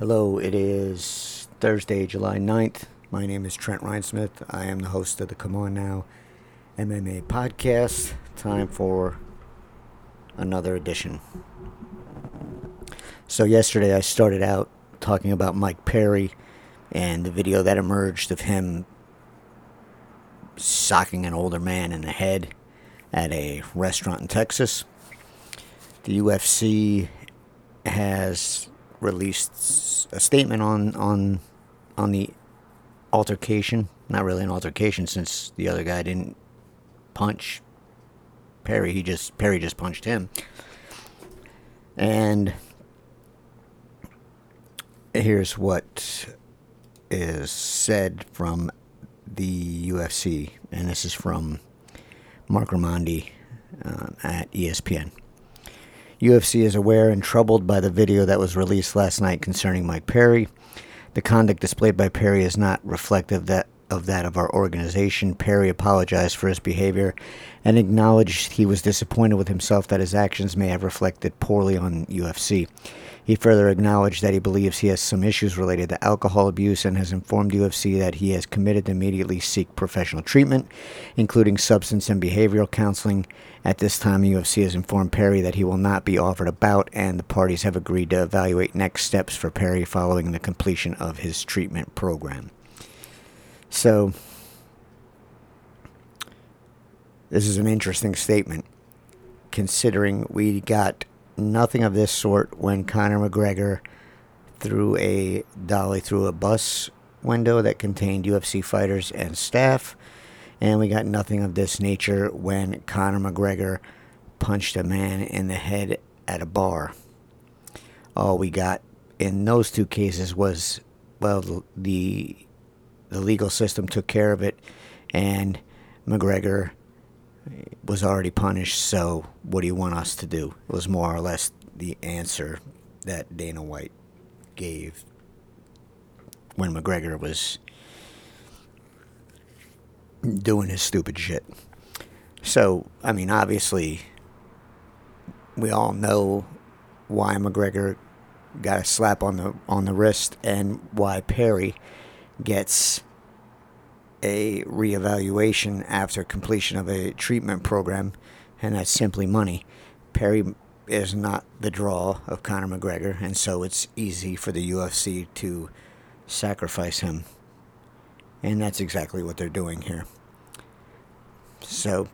Hello, it is Thursday, July 9th. My name is Trent Reinsmith. I am the host of the Come On Now MMA podcast. Time for another edition. So, yesterday I started out talking about Mike Perry and the video that emerged of him socking an older man in the head at a restaurant in Texas. The UFC has released a statement on on on the altercation. Not really an altercation since the other guy didn't punch Perry. He just Perry just punched him. And here's what is said from the UFC, and this is from Mark Raimondi uh, at ESPN. UFC is aware and troubled by the video that was released last night concerning Mike Perry. The conduct displayed by Perry is not reflective that of that of our organization. Perry apologized for his behavior and acknowledged he was disappointed with himself that his actions may have reflected poorly on UFC. He further acknowledged that he believes he has some issues related to alcohol abuse and has informed UFC that he has committed to immediately seek professional treatment, including substance and behavioral counseling. At this time, UFC has informed Perry that he will not be offered a bout, and the parties have agreed to evaluate next steps for Perry following the completion of his treatment program. So, this is an interesting statement, considering we got nothing of this sort when Conor McGregor threw a dolly through a bus window that contained UFC fighters and staff. And we got nothing of this nature when Conor McGregor punched a man in the head at a bar. All we got in those two cases was, well, the the legal system took care of it, and McGregor was already punished, so what do you want us to do? It was more or less the answer that Dana White gave when McGregor was doing his stupid shit. So, I mean, obviously, we all know why McGregor got a slap on the on the wrist and why Perry gets a reevaluation after completion of a treatment program, and that's simply money. Perry is not the draw of Conor McGregor, and so it's easy for the UFC to sacrifice him. And that's exactly what they're doing here. So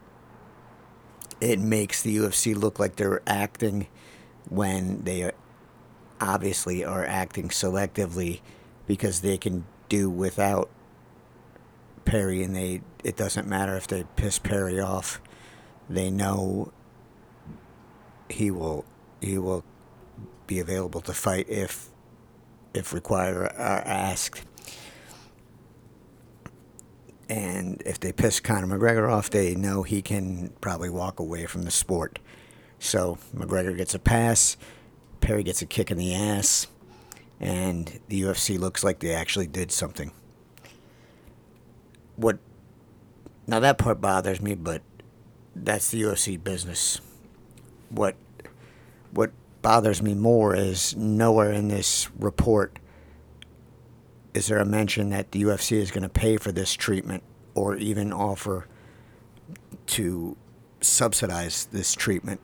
it makes the UFC look like they're acting when they obviously are acting selectively because they can do without Perry, and they it doesn't matter if they piss Perry off. They know he will he will be available to fight if if required or asked. And if they piss Conor McGregor off, they know he can probably walk away from the sport. So McGregor gets a pass, Perry gets a kick in the ass, and the UFC looks like they actually did something what now that part bothers me, but that's the UFC business. What what bothers me more is nowhere in this report is there a mention that the UFC is going to pay for this treatment or even offer to subsidize this treatment.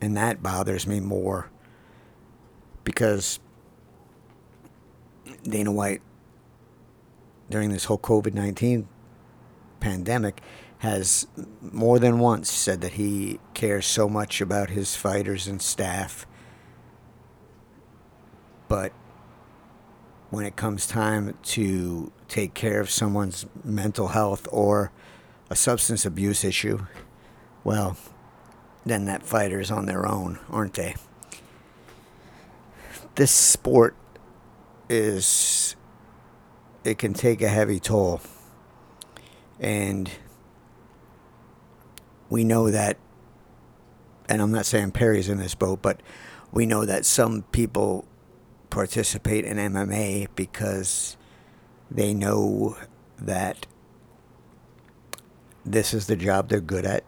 And that bothers me more because Dana White, during this whole COVID 19 pandemic has more than once said that he cares so much about his fighters and staff. But when it comes time to take care of someone's mental health or a substance abuse issue, well, then that fighter's on their own, aren't they? This sport is, it can take a heavy toll. And we know that, and I'm not saying Perry's in this boat, but we know that some people participate in MMA because they know that this is the job they're good at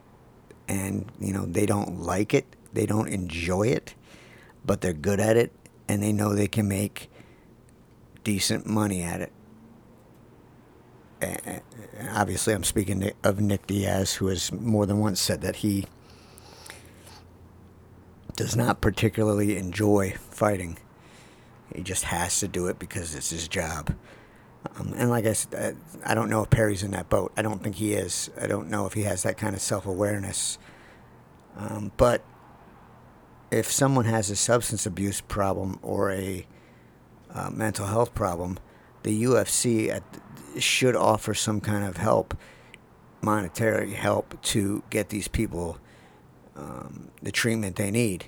and you know they don't like it they don't enjoy it but they're good at it and they know they can make decent money at it. And obviously, I'm speaking of Nick Diaz, who has more than once said that he does not particularly enjoy fighting. He just has to do it because it's his job. Um, and like I said, I don't know if Perry's in that boat. I don't think he is. I don't know if he has that kind of self awareness. Um, but if someone has a substance abuse problem or a uh, mental health problem, the UFC at, should offer some kind of help, monetary help, to get these people um, the treatment they need.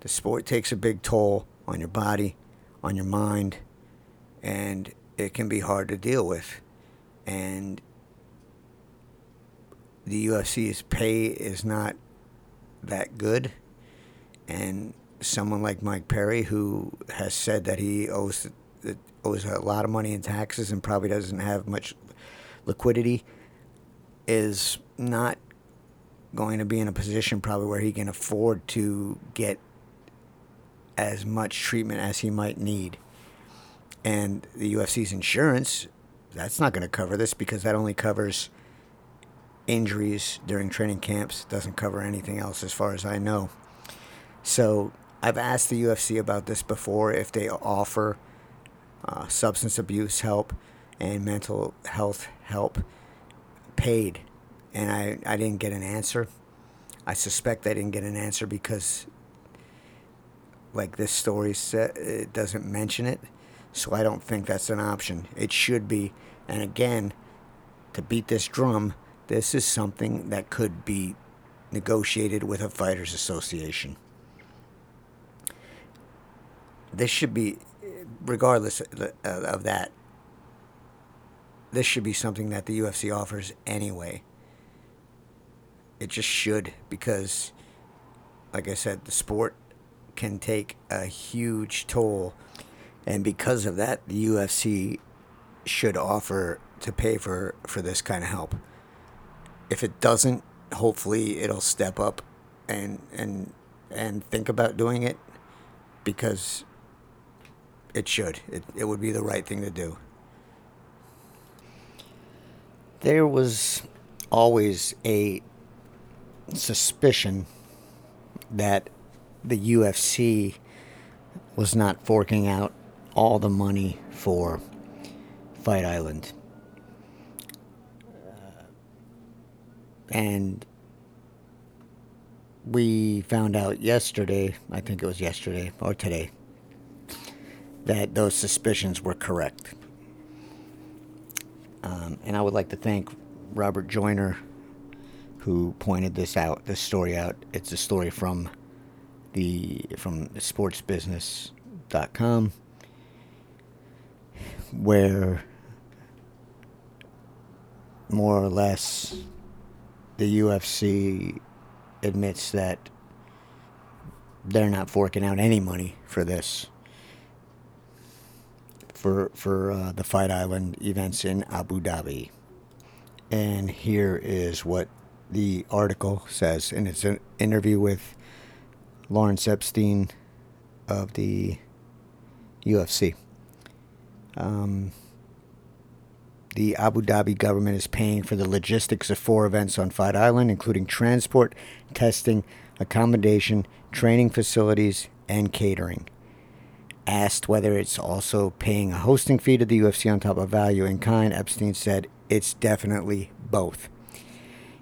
The sport takes a big toll on your body, on your mind, and it can be hard to deal with. And the UFC's pay is not that good. And someone like Mike Perry, who has said that he owes owes a lot of money in taxes and probably doesn't have much liquidity, is not going to be in a position probably where he can afford to get as much treatment as he might need. And the UFC's insurance, that's not going to cover this because that only covers injuries during training camps, doesn't cover anything else as far as I know. So I've asked the UFC about this before if they offer uh, substance abuse help and mental health help paid. And I, I didn't get an answer. I suspect I didn't get an answer because, like this story said, it doesn't mention it. So I don't think that's an option. It should be. And again, to beat this drum, this is something that could be negotiated with a fighters association this should be, regardless of that, this should be something that the UFC offers anyway. It just should because, like I said, the sport can take a huge toll. And because of that, the UFC should offer to pay for, for this kind of help. If it doesn't, hopefully it'll step up and and and think about doing it because it should. It, it would be the right thing to do. There was always a suspicion that the UFC was not forking out all the money for Fight Island. Uh, and we found out yesterday, I think it was yesterday or today, that those suspicions were correct. Um, and I would like to thank Robert Joyner, who pointed this out, this story out. It's a story from the from sportsbusiness.com where more or less the UFC admits that they're not forking out any money for this for for uh, the Fight Island events in Abu Dhabi. And here is what the article says, and it's an interview with Lawrence Epstein of the UFC. Um, the Abu Dhabi government is paying for the logistics of four events on Fight Island, including transport, testing, accommodation, training facilities, and catering. Asked whether it's also paying a hosting fee to the UFC on top of value in kind, Epstein said it's definitely both.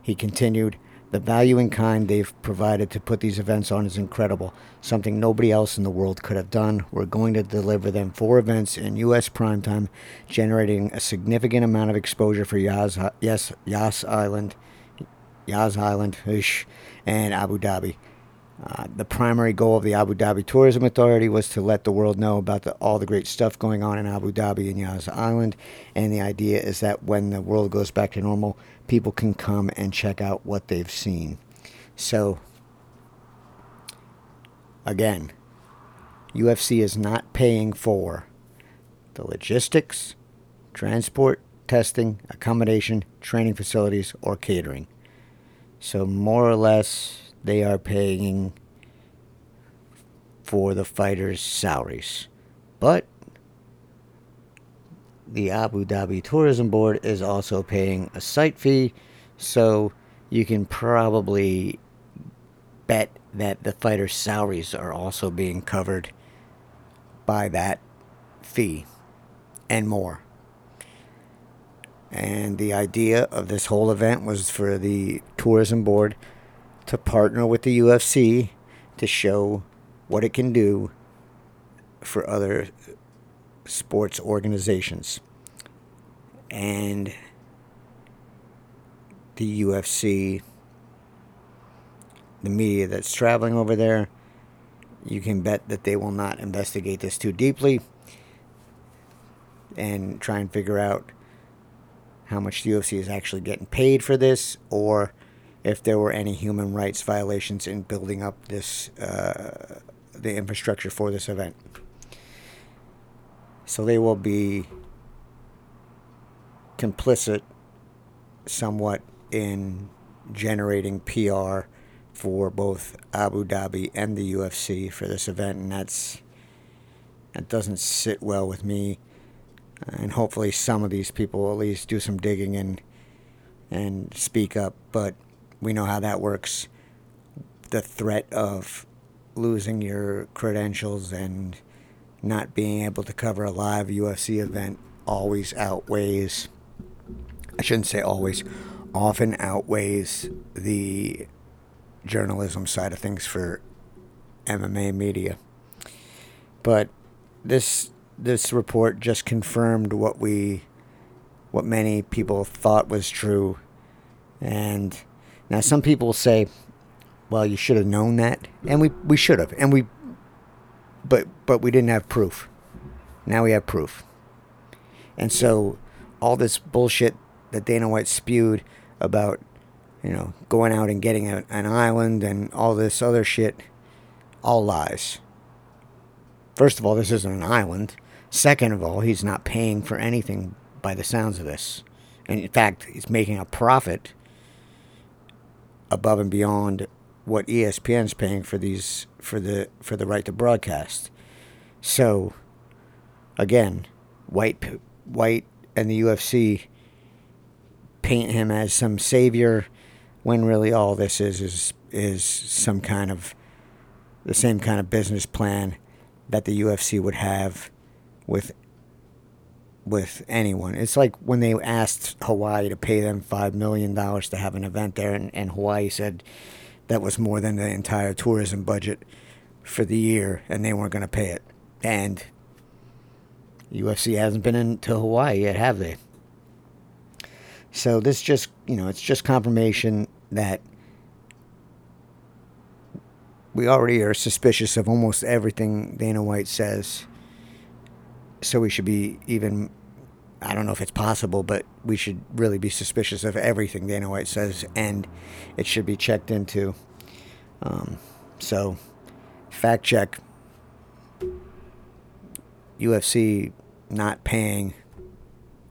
He continued, The value in kind they've provided to put these events on is incredible, something nobody else in the world could have done. We're going to deliver them four events in U.S. primetime, generating a significant amount of exposure for Yas, yes, Yas Island, Yas Island, and Abu Dhabi. Uh, the primary goal of the Abu Dhabi Tourism Authority was to let the world know about the, all the great stuff going on in Abu Dhabi and Yas Island. And the idea is that when the world goes back to normal, people can come and check out what they've seen. So, again, UFC is not paying for the logistics, transport, testing, accommodation, training facilities, or catering. So, more or less, they are paying for the fighters' salaries. But the Abu Dhabi Tourism Board is also paying a site fee, so you can probably bet that the fighters' salaries are also being covered by that fee and more. And the idea of this whole event was for the tourism board to partner with the UFC to show what it can do for other sports organizations. And the UFC, the media that's traveling over there, you can bet that they will not investigate this too deeply and try and figure out how much the UFC is actually getting paid for this or if there were any human rights violations in building up this uh, the infrastructure for this event. So they will be complicit somewhat in generating PR for both Abu Dhabi and the UFC for this event, and that's that doesn't sit well with me. And hopefully, some of these people will at least do some digging and and speak up. But we know how that works. The threat of losing your credentials and not being able to cover a live UFC event always outweighs, I shouldn't say always, often outweighs the journalism side of things for MMA media. But this this report just confirmed what we what many people thought was true. And now some people will say, well, you should have known that. And we, we should have. And we but but we didn't have proof. Now we have proof. And so all this bullshit that Dana White spewed about, you know, going out and getting a, an island and all this other shit, all lies. First of all, this isn't an island. Second of all, he's not paying for anything by the sounds of this. And in fact, he's making a profit above and beyond what ESPN's paying for these for the for the right to broadcast. So again, White White and the UFC paint him as some savior when really all this is is is some kind of the same kind of business plan that the UFC would have with with anyone. It's like when they asked Hawaii to pay them five million dollars to have an event there, and, and Hawaii said that was more than the entire tourism budget for the year, and they weren't going to pay it. And UFC hasn't been into Hawaii yet, have they? So this just, you know, it's just confirmation that we already are suspicious of almost everything Dana White says. So we should be even I don't know if it's possible, but we should really be suspicious of everything Dana White says, and it should be checked into. Um, so, fact check UFC not paying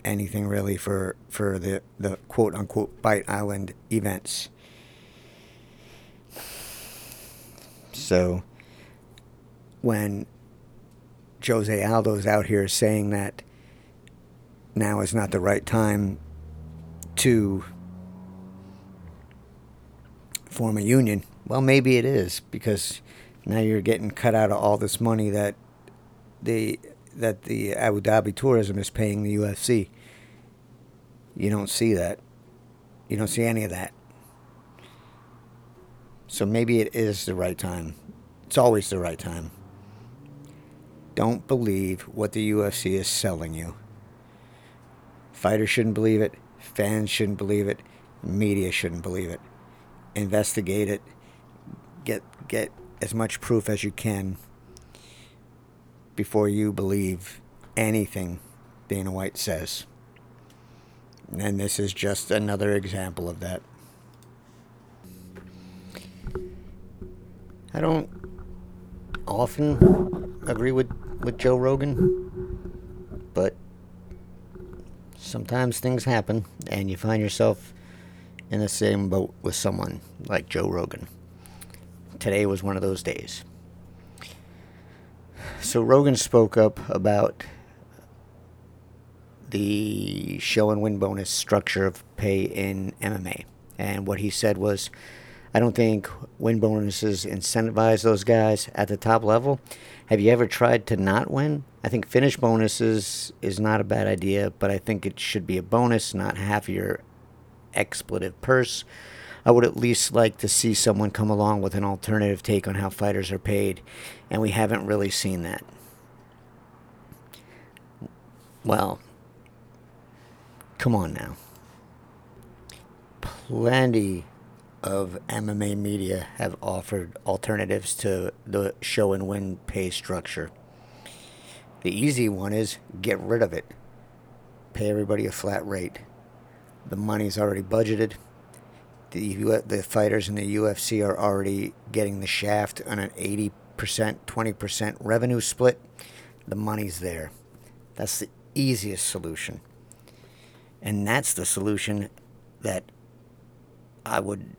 anything really for for the the quote unquote Fight Island events. So when Jose Aldo's out here saying that now is not the right time to form a union. Well, maybe it is because now you're getting cut out of all this money that the that the Abu Dhabi tourism is paying the UFC. You don't see that. You don't see any of that. So maybe it is the right time. It's always the right time. Don't believe what the UFC is selling you. Fighters shouldn't believe it. Fans shouldn't believe it. Media shouldn't believe it. Investigate it. Get get as much proof as you can before you believe anything Dana White says. And this is just another example of that. I don't often agree with, with Joe Rogan, but sometimes things happen and you find yourself in the same boat with someone like Joe Rogan. Today was one of those days. So Rogan spoke up about the show and win bonus structure of pay in MMA. And what he said was, I don't think win bonuses incentivize those guys at the top level. Have you ever tried to not win? I think finish bonuses is not a bad idea, but I think it should be a bonus, not half your expletive purse. I would at least like to see someone come along with an alternative take on how fighters are paid, and we haven't really seen that. Well, come on now. Plenty of MMA media have offered alternatives to the show and win pay structure. The easy one is get rid of it. Pay everybody a flat rate. The money's already budgeted. The, the fighters in the UFC are already getting the shaft on an 80%, 20% revenue split. The money's there. That's the easiest solution. And that's the solution that I would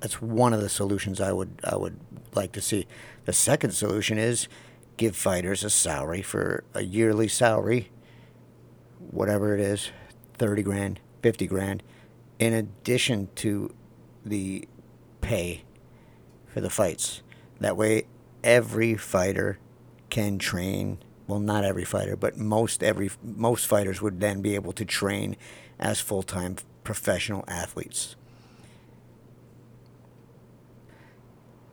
that's one of the solutions I would I would like to see. The second solution is give fighters a salary for a yearly salary, whatever it is, 30 grand, 50 grand, in addition to the pay for the fights. That way every fighter can train well not every fighter but most every most fighters would then be able to train as full-time professional athletes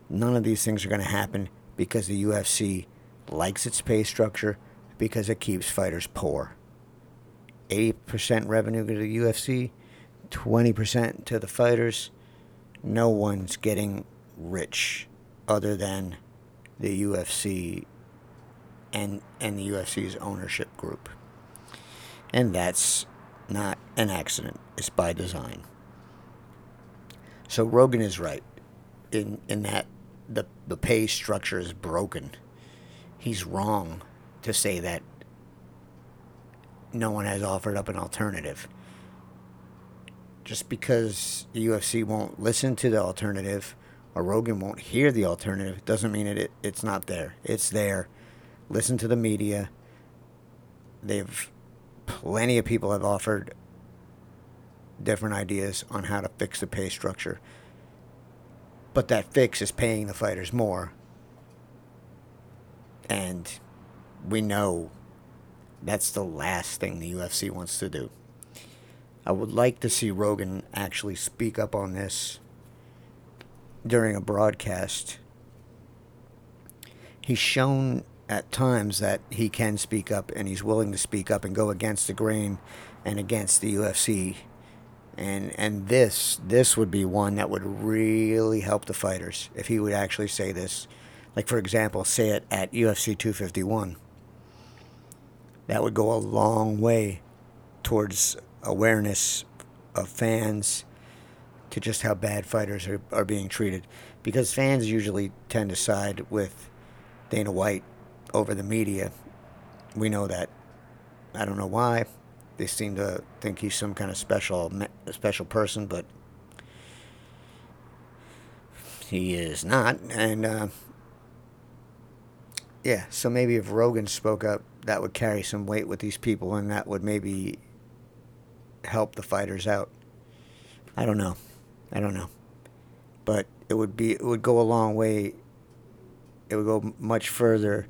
none of these things are going to happen because the UFC likes its pay structure because it keeps fighters poor 80% revenue to the UFC 20% to the fighters no one's getting rich other than the UFC and and the UFC's ownership group. And that's not an accident. It's by design. So Rogan is right in in that the the pay structure is broken. He's wrong to say that no one has offered up an alternative. Just because the UFC won't listen to the alternative or Rogan won't hear the alternative doesn't mean it, it it's not there. It's there listen to the media. They've plenty of people have offered different ideas on how to fix the pay structure. But that fix is paying the fighters more. And we know that's the last thing the UFC wants to do. I would like to see Rogan actually speak up on this during a broadcast. He's shown at times that he can speak up and he's willing to speak up and go against the grain and against the UFC. And and this this would be one that would really help the fighters if he would actually say this. Like for example, say it at UFC 251. That would go a long way towards awareness of fans to just how bad fighters are, are being treated. Because fans usually tend to side with Dana White over the media. We know that. I don't know why. They seem to think he's some kind of special special person, but he is not. And uh, yeah, so maybe if Rogan spoke up, that would carry some weight with these people, and that would maybe help the fighters out. I don't know. I don't know, but it would be it would go a long way. It would go much further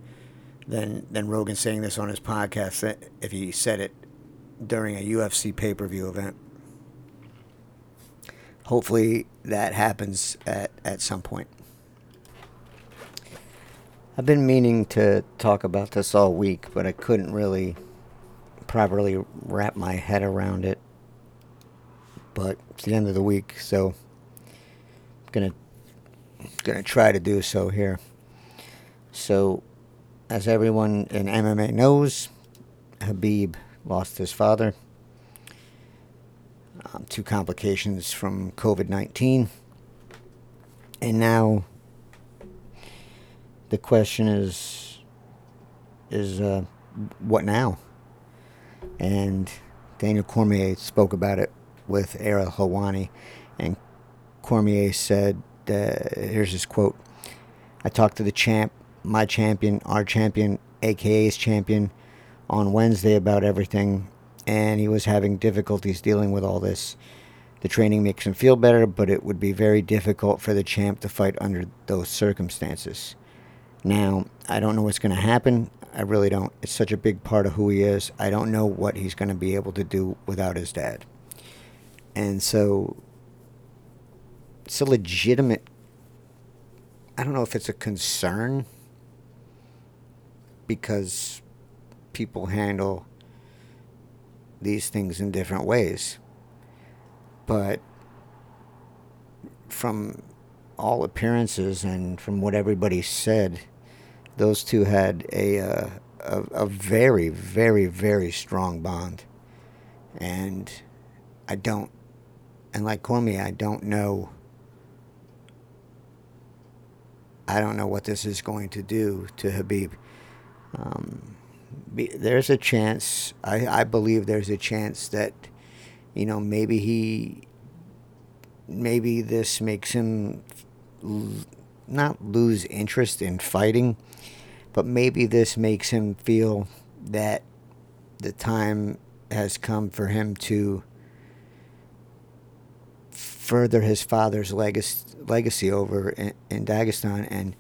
than than Rogan saying this on his podcast if he said it during a UFC pay per view event. Hopefully that happens at, at some point. I've been meaning to talk about this all week, but I couldn't really properly wrap my head around it. But it's the end of the week, so I'm gonna gonna try to do so here. So as everyone in MMA knows, Khabib lost his father um, to complications from COVID 19. And now the question is is uh, what now? And Daniel Cormier spoke about it with Ariel Helwani, and Cormier said, uh, here's his quote I talked to the champ my champion, our champion, AKA's champion, on Wednesday about everything. and he was having difficulties dealing with all this. The training makes him feel better, but it would be very difficult for the champ to fight under those circumstances. Now, I don't know what's going to happen. I really don't. It's such a big part of who he is. I don't know what he's going to be able to do without his dad. And so it's a legitimate I don't know if it's a concern because people handle these things in different ways. But from all appearances and from what everybody said, those two had a, uh, a, a very, very, very strong bond. And I don't, and like Cormier, I don't know I don't know what this is going to do to Khabib. Um, be, there's a chance. I, I believe there's a chance that, you know, maybe he, maybe this makes him l- not lose interest in fighting, but maybe this makes him feel that the time has come for him to further his father's legacy, legacy over in, in Dagestan and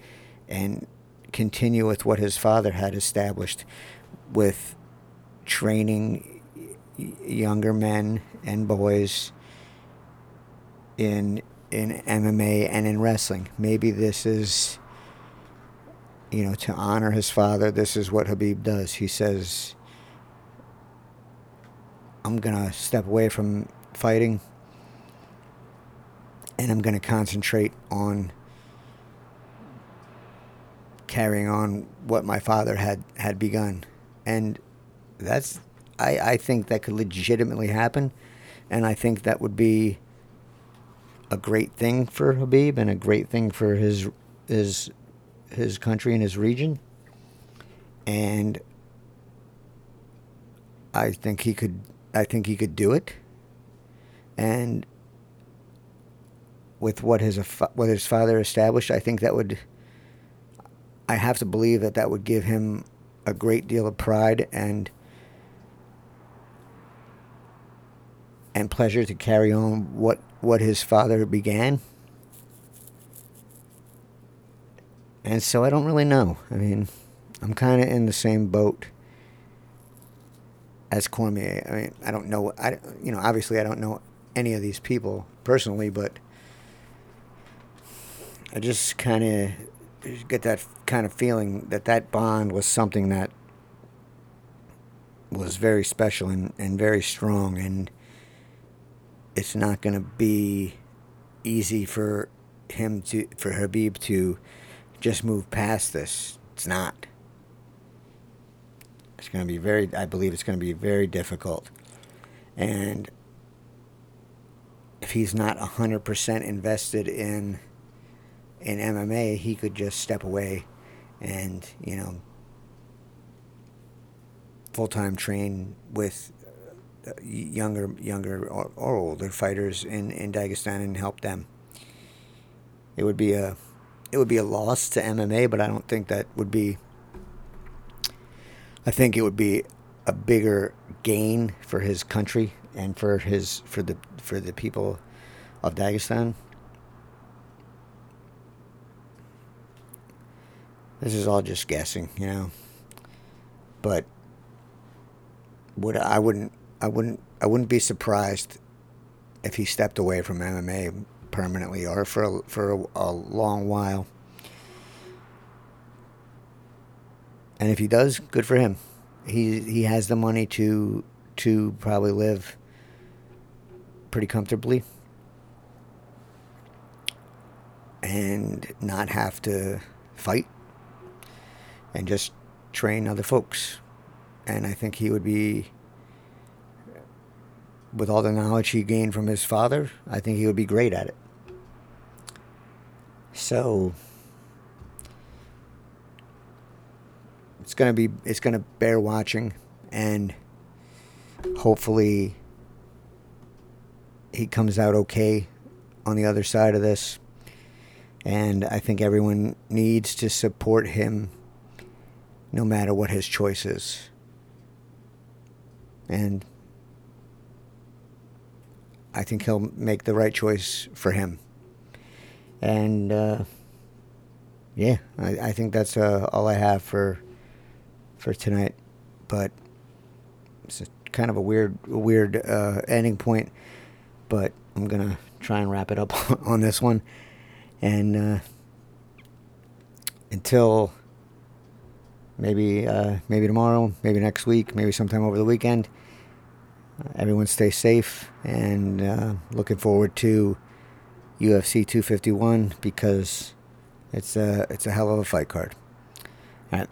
and continue with what his father had established with training younger men and boys in in MMA and in wrestling. Maybe this is you know to honor his father. This is what Khabib does. He says I'm going to step away from fighting and I'm going to concentrate on carrying on what my father had had begun, and that's I I think that could legitimately happen, and I think that would be a great thing for Khabib and a great thing for his his his country and his region, and I think he could I think he could do it, and with what his what his father established, I think that would. I have to believe that that would give him a great deal of pride and and pleasure to carry on what what his father began. And so I don't really know. I mean, I'm kind of in the same boat as Cormier. I mean, I don't know. I you know obviously I don't know any of these people personally, but I just kind of get that kind of feeling that that bond was something that was very special and, and very strong and it's not going to be easy for him to for Khabib to just move past this. It's not. It's going to be very I believe it's going to be very difficult. And if he's not 100% invested in in MMA, he could just step away and, you know, full time train with uh, younger younger or, or, older fighters in, in Dagestan and help them. It would be a it would be a loss to MMA, but I don't think that would be I think it would be a bigger gain for his country and for his for the for the people of Dagestan. This is all just guessing, you know. But would I wouldn't I wouldn't I wouldn't be surprised if he stepped away from MMA permanently or for a, for a, a long while. And if he does, good for him. He he has the money to to probably live pretty comfortably and not have to fight and just train other folks. And I think he would be, with all the knowledge he gained from his father, I think he would be great at it. So it's gonna be it's gonna bear watching, and hopefully he comes out okay on the other side of this. And I think everyone needs to support him no matter what his choice is. And I think he'll make the right choice for him. And uh, yeah, I, I think that's uh, all I have for for tonight. But it's a, kind of a weird, weird uh, ending point. But I'm gonna try and wrap it up on this one. And uh, until maybe uh, maybe tomorrow, maybe next week, maybe sometime over the weekend. Everyone stay safe and uh, looking forward to UFC 251 because it's a it's a hell of a fight card. All right.